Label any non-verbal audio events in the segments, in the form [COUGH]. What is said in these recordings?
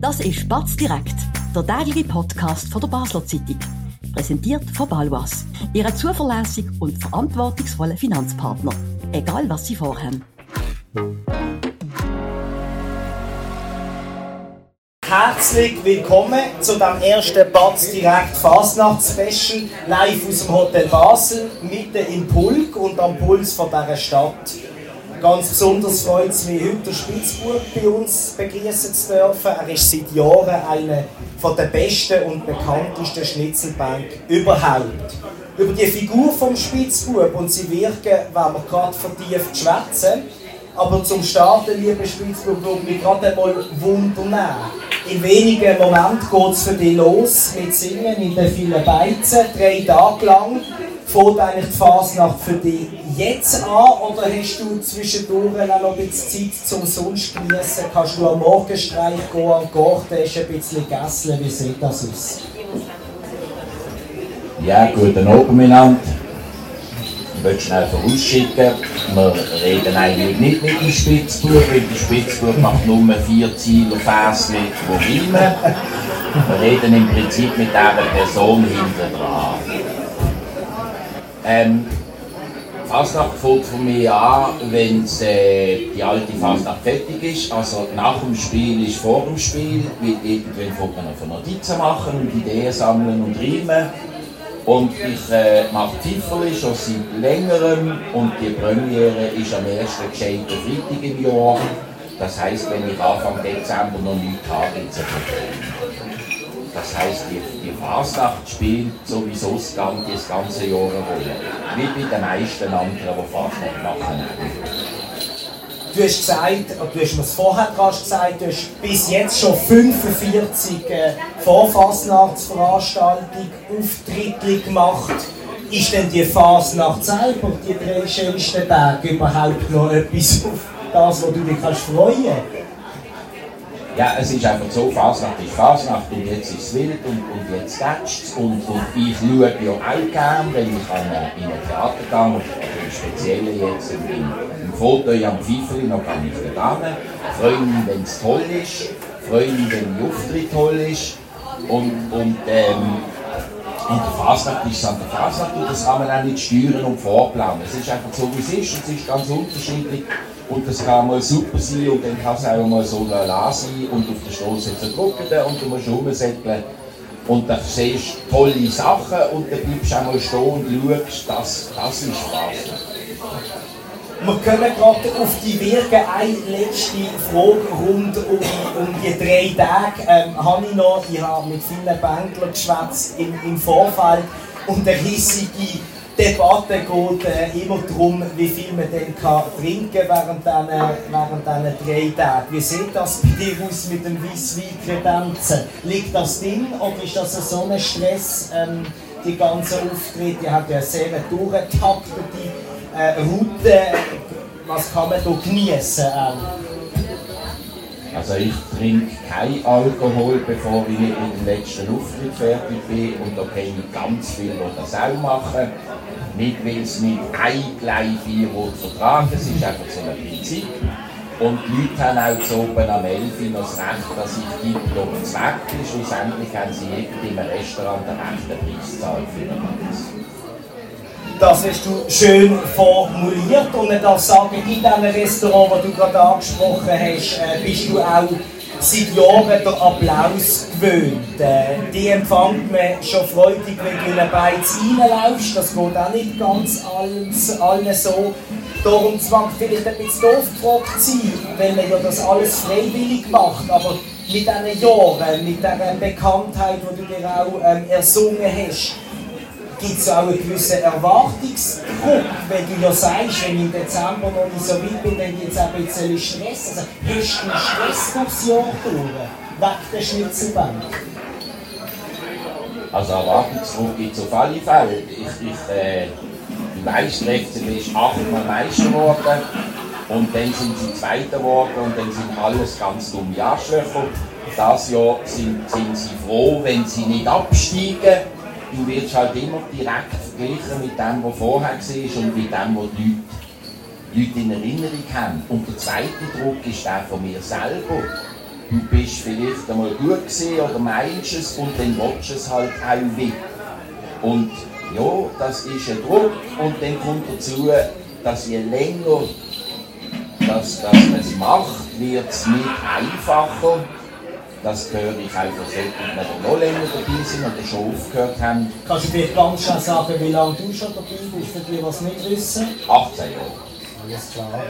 Das ist Batz direkt, der tägliche Podcast von der Basler Zeitung. Präsentiert von Balwas, Ihrem zuverlässigen und verantwortungsvollen Finanzpartner. Egal was Sie vorhaben. Herzlich willkommen zu dem ersten Batz direkt Fasnachts-Special live aus dem Hotel Basel, mitten im Pulk und am Puls von dieser Stadt. Ganz besonders freut es mich, heute den bei uns begrüßen zu dürfen. Er ist seit Jahren einer der besten und bekanntesten Schnitzelbank überhaupt. Über die Figur vom Spitzbub und sie wirken, wenn wir gerade vertieft schwätzen. Aber zum Starten, liebe Spitzbub, würde mich gerade einmal wundern. In wenigen Momenten geht es für dich los mit Singen in den vielen Beizen, drei Tage lang. Fängt eigentlich die Fasnacht für dich jetzt an oder hast du zwischendurch noch ein bisschen Zeit zum Sonst genießen? Kannst du am Morgenstreich gehen, am Garten ein bisschen gässeln? Wie sieht das aus? Ja, guten Abend miteinander. Ich möchte schnell vorausschicken, wir reden eigentlich nicht mit dem Spitzbuch, weil der Spitzbuch macht nur vier Ziele Fässchen, die rimmen. Wir reden im Prinzip mit dieser Person hinten dran. Ähm, Fasnacht fängt von mir an, wenn äh, die alte Fasnacht fertig ist. Also nach dem Spiel ist vor dem Spiel, irgendwann fängt man noch Notizen machen und Ideen sammeln und reimen. Und ich äh, mache Pfifferli schon seit längerem und die Premiere ist am ersten gescheiten Freitag im Jahr. Das heisst, wenn ich Anfang Dezember noch nichts habe, gibt es ein Problem. Das heisst, die, die Fasnacht spielt sowieso das ganze, Jahr eine Rolle. Wie bei den meisten anderen, die Fasnacht machen. Du hast gesagt, du hast mir es vorher gerade gesagt, du hast bis jetzt schon 45 äh, Vorfasnachtsveranstaltungen, Auftritte gemacht. Ist denn die Fasnacht selber, die drei schönsten Tage, überhaupt noch etwas auf das, wo du dich kannst freuen kannst? Ja, es ist einfach so, Fasnacht ist Fasnacht und jetzt ist es wild und, und jetzt tätscht es. Und, und ich schaue ja auch gerne, wenn ich an, in ein Theater gehe, im Speziellen jetzt im, im Foto am Pfeiferi, noch kann ich da hin. Freue mich, wenn es toll ist, freue mich, wenn der Auftritt toll ist. Und, und, ähm, und der Fasnacht ist an der Fasnacht und das kann man auch nicht steuern und vorplanen. Es ist einfach so, wie es ist und es ist ganz unterschiedlich. Und das kann mal super sein und dann kann es auch mal so la sein und auf der Straße zerdrücken und du musst rumsätteln. Und dann siehst du tolle Sachen und dann bleibst du auch mal stehen und schaust, das, das ist Spaß. Wir kommen gerade auf die Wirke. Eine letzte Frage rund um, um die drei Tage. Ähm, habe ich noch, ich habe mit vielen Bänklern geschwätzt im, im Vorfeld und der riesige Debatte geht äh, immer darum, wie viel man denn kann trinken während diesen während drei Tagen. Wie sieht das bei dir aus mit dem Weisswein-Kredenzen? Liegt das drin oder ist das so ein Stress, ähm, die ganzen Auftritte? Ihr habt ja sehr durchgetaktete äh, Route. Was kann man hier genießen? Also ich trinke kein Alkohol, bevor ich mit dem letzten Auftritt fertig bin. Und da kenne ich ganz viele, die das auch machen. Nicht, weil es mit ein gleich vier vertragen es ist einfach so ein Prinzip. Und die Leute haben auch zu oben am 11 noch das Recht, dass ich die doch Zweck bin. Schlussendlich haben sie irgendwie im Restaurant den rechten Preis gezahlt für den Ganzen. Das hast du schön formuliert und ich darf sagen, in diesem Restaurant, das du gerade angesprochen hast, äh, bist du auch seit Jahren den Applaus gewöhnt. Äh, die empfängt man schon freudig, wenn du in einen Beiz reinlaufst. Das geht auch nicht ganz allen so. Darum zwang vielleicht ein bisschen doof gefragt sein, wenn man ja das alles freiwillig macht. Aber mit diesen Jahren, mit dieser Bekanntheit, die du dir auch ähm, ersungen hast, gibt es auch einen gewissen Erwartungsdruck, wenn du ja sagst, wenn ich im Dezember noch nicht so weit bin, dann gibt es auch ein bisschen Stress. Also hast du Stress durchs Jahr durch, wegen der Schnitzelbank? Also Erwartungsdruck gibt es auf alle Fälle. Ich, ich, äh, die Meisterrechte ist achtmal Meister geworden und dann sind sie Zweiter geworden und dann sind alles ganz dumme Arschlöcher. Das Jahr sind, sind sie froh, wenn sie nicht absteigen du wirst halt immer direkt verglichen mit dem, was vorher war und mit dem, was die Leute, in Erinnerung haben. Und der zweite Druck ist der von mir selber. du bist vielleicht einmal gut gesehen oder meinst es und dann willst du es halt auch wieder. Und ja, das ist ein Druck und dann kommt dazu, dass je länger dass, dass man es macht, wird es nicht einfacher. Das höre ich einfach selten, die noch länger dabei sind oder schon aufgehört haben. Kannst du vielleicht ganz schnell sagen, wie lange du schon dabei bist, für die, die es nicht wissen? 18 Jahre. Alles klar.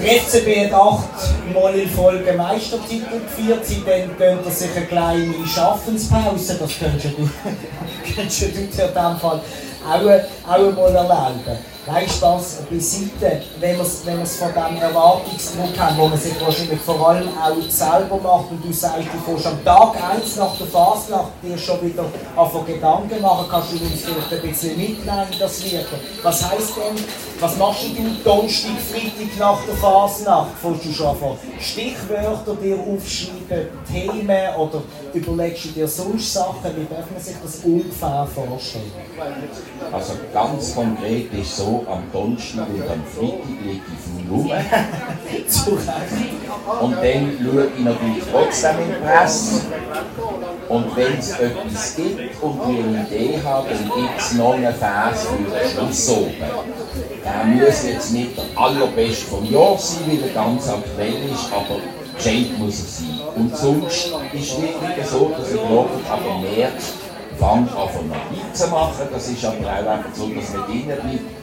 Der FCB hat achtmal in Folge Meistertitel geführt, seitdem gönnt er sich eine kleine Schaffenspause, das könntest du, [LAUGHS] könntest du in diesem Fall auch, auch mal erleben. Nein, Spaß beiseite. Wenn man es von diesem Erwartungsdruck hat, wo man sich wahrscheinlich vor allem auch selber macht und du sagst, du kannst am Tag 1 nach der Fasnacht dir schon wieder auf Gedanken machen, kannst du uns vielleicht ein bisschen mitnehmen, das Wirken. Was heisst denn, was machst du Donnerstag, Freitag nach der Fasnacht? Fängst du schon von Stichwörter dir aufschreiben, Themen oder überlegst du dir sonst Sachen? Wie darf man sich das ungefähr vorstellen? Also ganz konkret ist so, am Donnerstag und am Freitag liege ich viel rum. und dann schaue ich natürlich trotzdem in die Presse. Und wenn es etwas gibt und ich eine Idee habe, dann gibt es noch einen Vers für den Schluss oben. Der muss jetzt nicht der allerbeste vom Jahr sein, weil er ganz aktuell ist, aber gescheit muss er sein. Und sonst ist es wirklich so, dass ich wirklich ab März fange an von Notizen machen. Das ist aber auch einfach so, dass man drinnen bleibt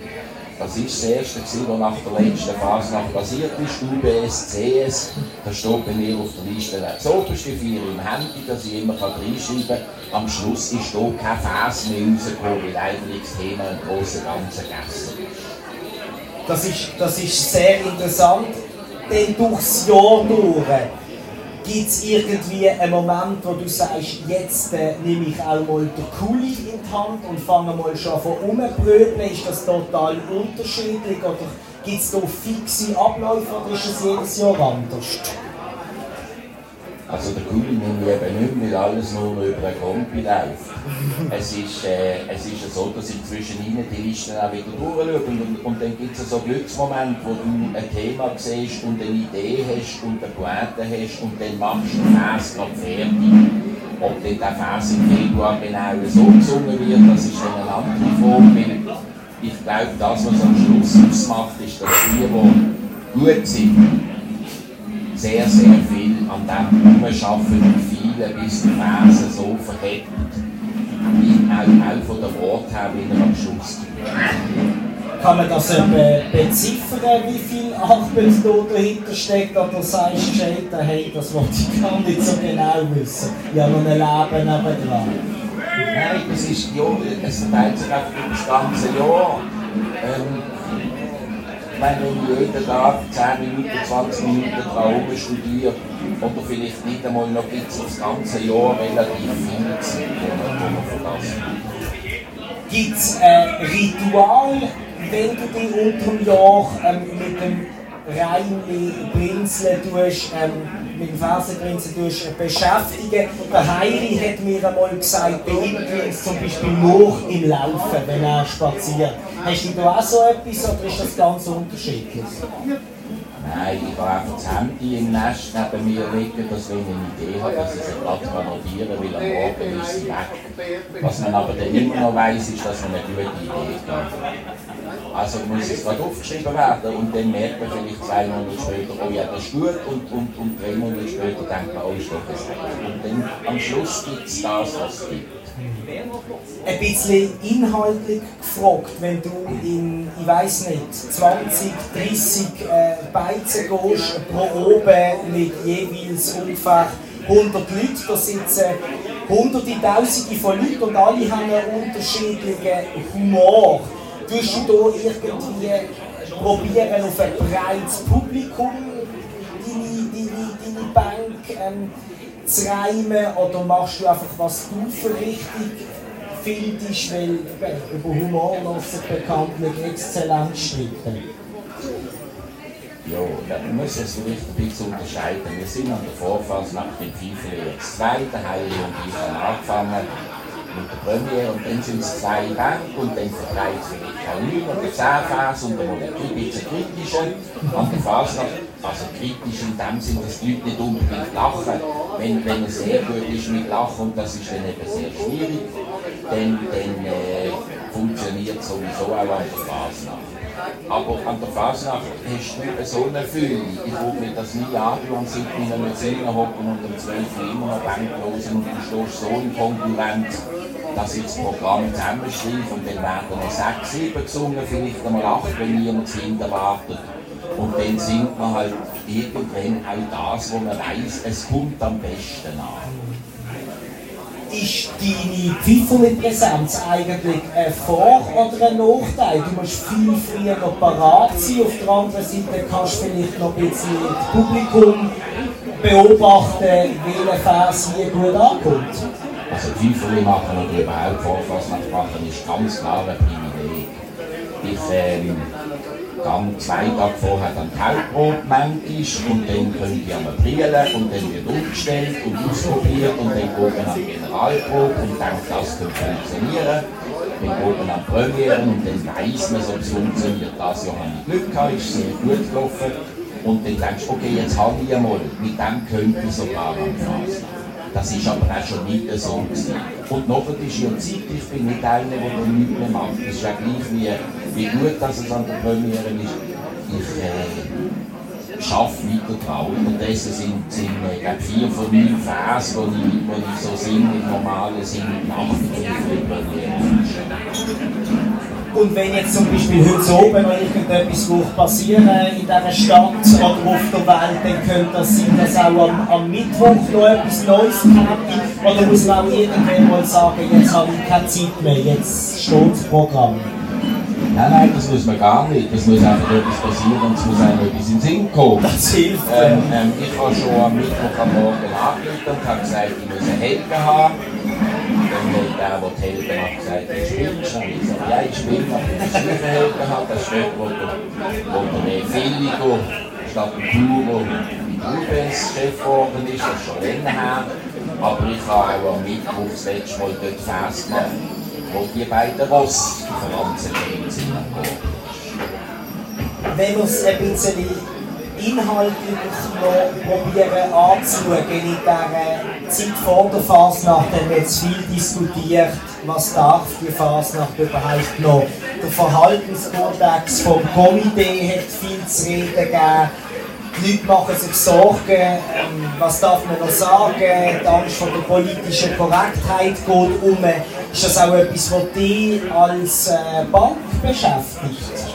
das ist das Erste, was nach der letzten Phase nach passiert ist. UBS, CS, das steht bei mir auf der Liste das oberste vier im Handy, dass ich immer reinschreiben kann. Am Schluss ist hier kein Vers mehr rausgekommen, weil eigentlich das Thema im Großen und Ganzen gegessen ist. Das ist, das ist sehr interessant, denn durchs Jahr durch Gibt es irgendwie einen Moment, wo du sagst, jetzt äh, nehme ich auch mal den Kuli in die Hand und fange mal schon von rumbröteln? Ist das total unterschiedlich oder gibt es da fixe Abläufe oder ist es jedes Jahr anders? Also der nehme ich eben nicht, weil alles nur über ein Kompi läuft. es, ist, äh, es ist so, dass ich zwischen ihnen die Listen auch wieder durchschaue und, und, dann gibt es so Glücksmomente, wo du ein Thema siehst und eine Idee hast und eine Pointe hast und dann machst du den Vers gerade fertig. Ob dann der Vers im Februar genau so gesungen wird, das ist dann eine andere Form, ich glaube, das, was am Schluss ausmacht, ist, dass die, die gut sind, sehr, sehr viel an dem Umschaffen und viele bis die Fersen so verhebt, wie auch, auch von der Wort her wieder am Schluss kann man das beziffern, wie viel Arbeit da dahinter steckt? Oder sagst du Scheiter, hey, das wollte ich gar nicht so genau wissen. Ich habe noch ein Leben nebenan. Nein, das ist, ja, es verteilt sich einfach über das ganze Jahr. Ähm, wenn ich jeden Tag 10 Minuten, 20 Minuten Traum studiere oder vielleicht nicht einmal noch bis das ganze Jahr relativ viel wo verlassen. Gibt es ein Ritual, wenn du dich unter dem Jahr ähm, mit dem Reinli Brinzeln tust, ähm, mit dem Fersenprinzen tust, äh, beschäftigen. Der Heiri hat mir einmal gesagt, bei zum Beispiel nur im Laufen, wenn er spaziert. Hast du da auch so etwas oder ist das ganz unterschiedlich? Nein, ich habe einfach das Handy im Nest neben mir liegen, dass wenn ich eine Idee habe, dass ich sie gerade notieren kann, weil am Morgen ist sie weg. Was man aber dann immer noch weiss, ist, dass man eine gute Idee hat. Also muss es gerade aufgeschrieben werden und dann merkt man vielleicht zwei Monate später, oh ja, das ist gut und, und, und drei Monate später denkt man, oh, ist doch das Und dann am Schluss gibt es das, was es gibt. Ein bisschen inhaltlich gefragt, wenn du in, ich weiß nicht, 20, 30 äh, Beizen gehst, pro Oben mit jeweils ungefähr 100 Leuten, da sitzen hunderte, tausende von Leuten und alle haben einen unterschiedlichen Humor. Tust du da irgendwie probieren, auf ein breites Publikum deine, deine, deine Bank ähm, zu reimen oder machst du einfach, was du für richtig findest, weil über Humor lassen bekanntlich exzellent stricken? Ja, wir müssen es vielleicht ein bisschen unterscheiden. Wir sind an der Vorphase nach dem FIFA jetzt zwei, der Heili und ich haben angefangen mit der Premiere und dann sind es zwei Bänke und dann vertreibt es vielleicht auch neun oder zehn Phase und dann mal ein bisschen kritischer an der Phase also kritisch in dem Sinn, dass die Leute nicht unbedingt lachen. Wenn, wenn es sehr gut ist mit Lachen, und das ist dann eben sehr schwierig, dann, dann äh, funktioniert sowieso auch an der Fasnacht. Aber an der Fasnacht hast du so eine Fülle. Ich würde mir das nie antun, seit in einem Zimmer hocken und um 12 Uhr immer noch Banklos und du stehst so in Konkurrenz dass ich das Programm zusammenschreibe und dann werden noch sechs, sieben gesungen, vielleicht einmal acht, wenn niemand das Kind erwartet. Und dann singt man halt irgendwann auch das, wo man weiß, es kommt am besten an. Ist deine Pfeiferli-Präsenz eigentlich ein Vor- oder ein Nachteil? Du musst viel früher noch parat sein. Auf der anderen Seite kannst du vielleicht noch ein bisschen das Publikum beobachten, welcher Vers hier gut ankommt. Also Pfeiferli machen oder überhaupt Vorfassnacht machen ist ganz klar ein Privileg. Ich ähm, dann zwei Tage vorher dann Hauptprobe manchmal und dann können die einmal brillen und dann wird umgestellt und ausprobiert und dann geht man an Generalprobe und denkt, das könnte funktionieren. Dann geht man an Premiere und dann weiss man, ob es funktioniert. Das Jahr habe ich Glück gehabt, ist sehr gut gelaufen. Und dann denkst du, okay, jetzt habe ich einmal, mit dem könnte ich sogar anfassen. Das ist aber auch schon nicht so. Und nachher ist ja Zeit, ich bin nicht einer, der dann nichts mehr macht. Das ist ja gleich wie, wie gut, dass es an der Premiere ist. Ich äh, schaffe weiter dran. Unterdessen sind, sind äh, vier von neun Vers, die ich, wo ich so singe, im normalen Sinn, nach der Premiere. Und wenn jetzt zum Beispiel heute oben noch irgendetwas passieren in dieser Stadt oder auf der Welt, dann könnte das sein, dass auch am, am Mittwoch noch etwas Neues kommt. Oder muss man auch irgendwann mal sagen, jetzt habe ich keine Zeit mehr, jetzt steht das Programm. Nein, nein, das muss man gar nicht. Es muss einfach etwas passieren und es muss einem etwas in den Sinn kommen. Das hilft. Ähm, ähm, ich habe schon am Mittwoch am Morgen angerufen und habe gesagt, ich muss eine Helge haben. Hat der, der die Helge hat, gesagt, du spielst. Und ich gesagt, ja, ich spiele, aber ich muss eine Helge haben. Das dort, wo der, wo der Filigo statt dem Puro mit UBS-Chef geworden ist. Das ist schon länger her. Aber ich habe auch am Mittwoch das letzte Mal dort festgemacht wo die beiden Rossdifferenzen sind. Wenn wir es ein bisschen inhaltlich noch probieren anzuschauen in dieser Zeit vor der Fasnacht, dann wird viel diskutiert, was darf die Fasnacht überhaupt noch. Der Verhaltenskodex vom Komitee hat viel zu reden gegeben. Die Leute machen sich Sorgen, ähm, was darf man noch sagen, die Angst vor der politischen Korrektheit geht um. Ist das auch etwas, was dich als äh, Bank beschäftigt?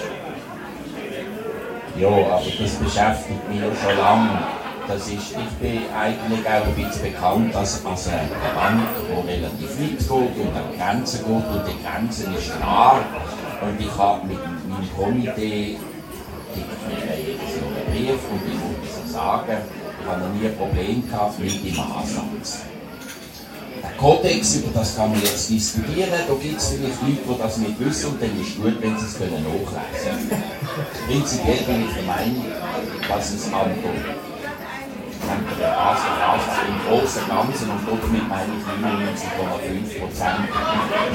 Ja, aber das beschäftigt mich schon lange. Das ist, ich bin eigentlich auch ein bisschen bekannt als, als eine Bank, die relativ weit geht und an Grenzen geht. Und die Grenze ist klar. Und ich habe mit meinem Komitee jedes Jahr einen Brief und ich muss so sagen, ich habe noch nie ein Problem gehabt mit dem Ansatz. Der Kodex, über das kann man jetzt diskutieren, da gibt es vielleicht Leute, die das nicht wissen und dann ist gut, wenn sie es können nachlesen können. Prinzipiell bin ich der Meinung, dass es der im Großen und Ganzen und damit meine ich 99,5 Prozent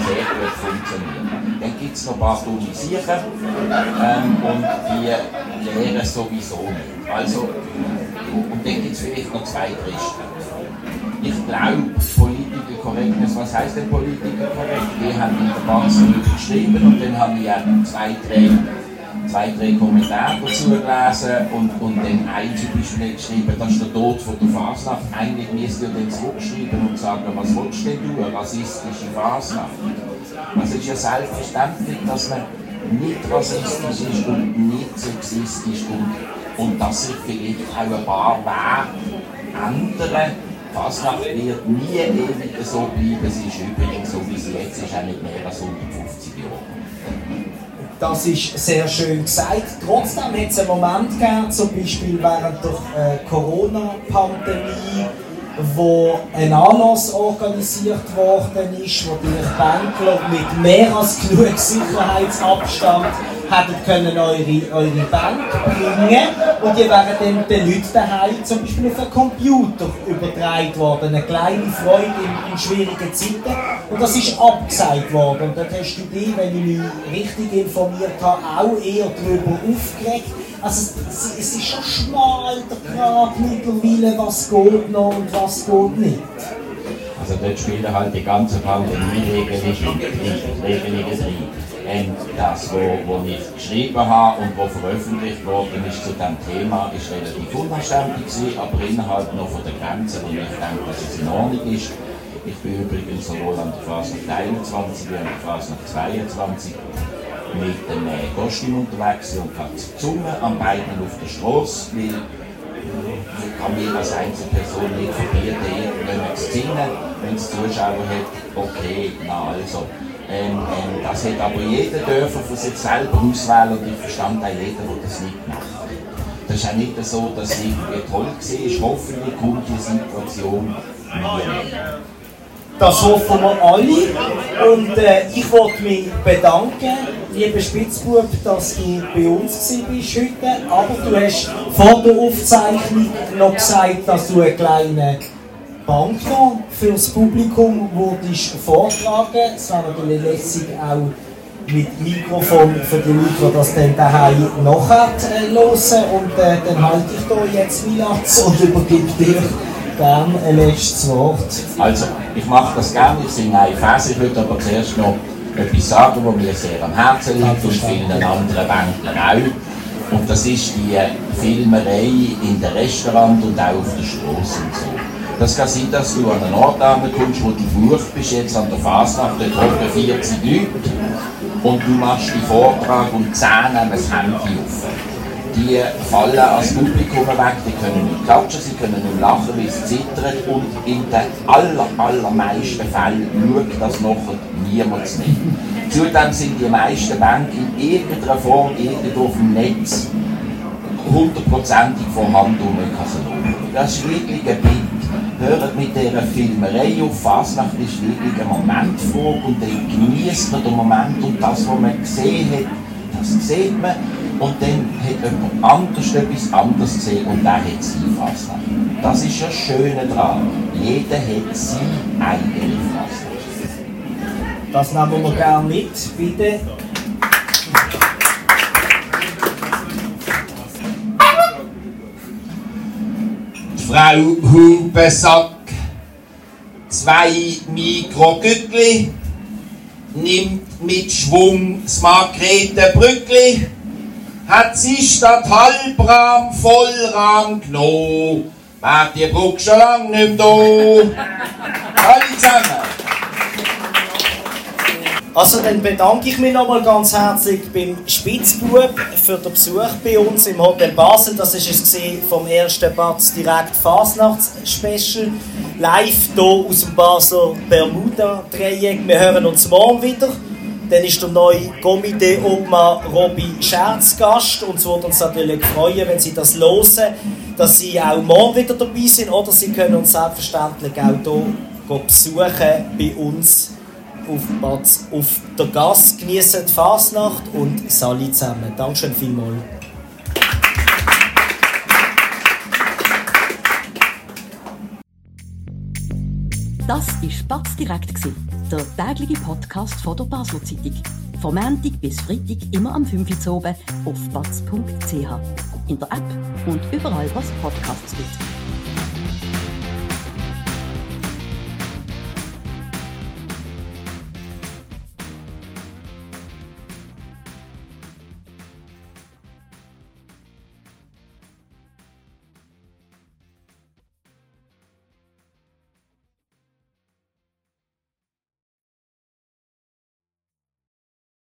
sehr gut funktioniert. Dann gibt es noch ein paar Tunisierer ähm, und die lehren sowieso nicht. Also, und dann gibt es vielleicht noch zwei Christen. Ich glaube, Politiker Korrektness, was heißt denn Politiker korrekt? Die haben in der Basel geschrieben und dann haben wir ja zwei, drei, zwei, drei Kommentare dazu gelesen und, und dann ein zum Beispiel geschrieben, das ist der Tod von der Fasnacht. Eigentlich müsst ihr dann zurückschreiben und sagen, was willst du denn tun? Rassistische Fasnacht. Es ist ja selbstverständlich, dass man nicht rassistisch ist und nicht sexistisch und, und dass sich vielleicht auch ein paar Wege ändern Fasnacht wird nie ewig so bleiben. Sie ist übrigens, so wie sie jetzt ist, auch nicht mehr als 150 Jahre. Das ist sehr schön gesagt. Trotzdem hat es einen Moment gegeben, zum Beispiel während der äh, Corona-Pandemie, wo ein Anlass organisiert worden ist, wo die Bankler mit mehr als genug Sicherheitsabstand hätten können eure, eure Bank bringen und die wären dann den Leuten daheim zum Beispiel auf einen Computer übertragen worden. Eine kleine Freude in, in schwierigen Zeiten und das ist abgesagt worden. Und dort hast du dich, wenn ich mich richtig informiert habe, auch eher darüber aufgeregt, Also es, ist schon schmal der Grad mittlerweile, was geht noch und was geht nicht. Also dort spielen halt die ganze Pandemie-Regelungen drin. Und das, wo ich geschrieben habe und wo veröffentlicht worden ist zu diesem Thema, ist relativ unverständlich aber innerhalb noch von der Grenze, wo ich denke, dass es in Ordnung ist. Ich bin übrigens sowohl an der Fasnacht 21 wie an der Fasnacht 22 mit dem äh, Kostüm unterwegs und habe gesungen an beiden auf der Straße, weil ich kann mir als Einzelperson nicht verbieten, irgendjemand zu singen, wenn es Zuschauer hat, okay, na also. Ähm, ähm, das hat aber jeder dürfen von sich selber auswählen und ich verstand auch jeder, der das nicht macht. Das ist auch nicht so, dass es irgendwie toll war. Hoffentlich kommt die Situation. Das hoffen wir alle. Und äh, ich wollte mich bedanken, lieber Spitzbub, dass du bei uns bist heute. Aber du hast vor der Aufzeichnung noch gesagt, dass du einen kleinen Noch für das Publikum würdest vortragen. Es wäre natürlich lässig auch mit Mikrofon für die Leute, die das dann daheim nachher äh, hören. Und äh, dann halte ich hier jetzt Milatz und [LAUGHS] übergebe dir gerne ein letztes Wort. Also, ich mache das gerne, ich singe eine Vers, ich würde aber zuerst noch etwas sagen, was mir sehr am Herzen liegt und vielen anderen Banken auch. Und das ist die Filmerei in den Restaurants und auch auf der Straße und so. Das kann sein, dass du an einen Ort ankommst, wo du gebucht bist, jetzt an der Fasnacht, dort hocken 40 Leute und du machst den Vortrag und 10 nehmen das Handy auf. Die fallen als Publikum weg, die können nicht klatschen, sie können nicht lachen, weil sie zittern und in den aller, allermeisten Fällen schaut das nachher niemand nicht. Zudem sind die meisten Bänke in irgendeiner Form irgendwo auf dem Netz hundertprozentig kann sie schauen. Das ist wirklich ein Bild hört mit dieser Filmerei auf. Fasnacht ist wirklich ein Momentfrage und dann genießt man den Moment und das, was man gesehen hat, das sieht man. Und dann hat jemand anders etwas anderes gesehen und der hat seine Fasnacht. Das ist ja Schöne daran. Jeder hat seine eigene Fasnacht. Das nehmen wir gerne mit, bitte. Frau Hubensack, zwei Mikrogüttli, nimmt mit Schwung das Margretenbrückli, hat sich statt Halbrahm Vollrahm genommen, war die Brücke schon lang nicht mehr da. Alle zusammen. Also dann bedanke ich mich nochmal ganz herzlich beim Spitzbub für den Besuch bei uns im Hotel Basel. Das ist es vom ersten Batz direkt Fasnachts-Special. Live hier aus dem Basel Bermuda-Dreieck. Wir hören uns morgen wieder. Dann ist der neue Komitee Obmann Robby Scherz Gast und es würde uns natürlich freuen, wenn Sie das hören, dass Sie auch morgen wieder dabei sind oder Sie können uns selbstverständlich auch hier besuchen bei uns auf, Batz, auf der Gas. Genießen die Fasnacht und Sali zusammen. Dankeschön vielmals. Das war Batz direkt, der tägliche Podcast von der Basler Zeitung. Vom Montag bis Freitag immer am 5 Uhr oben auf batz.ch. In der App und überall, was Podcasts gibt.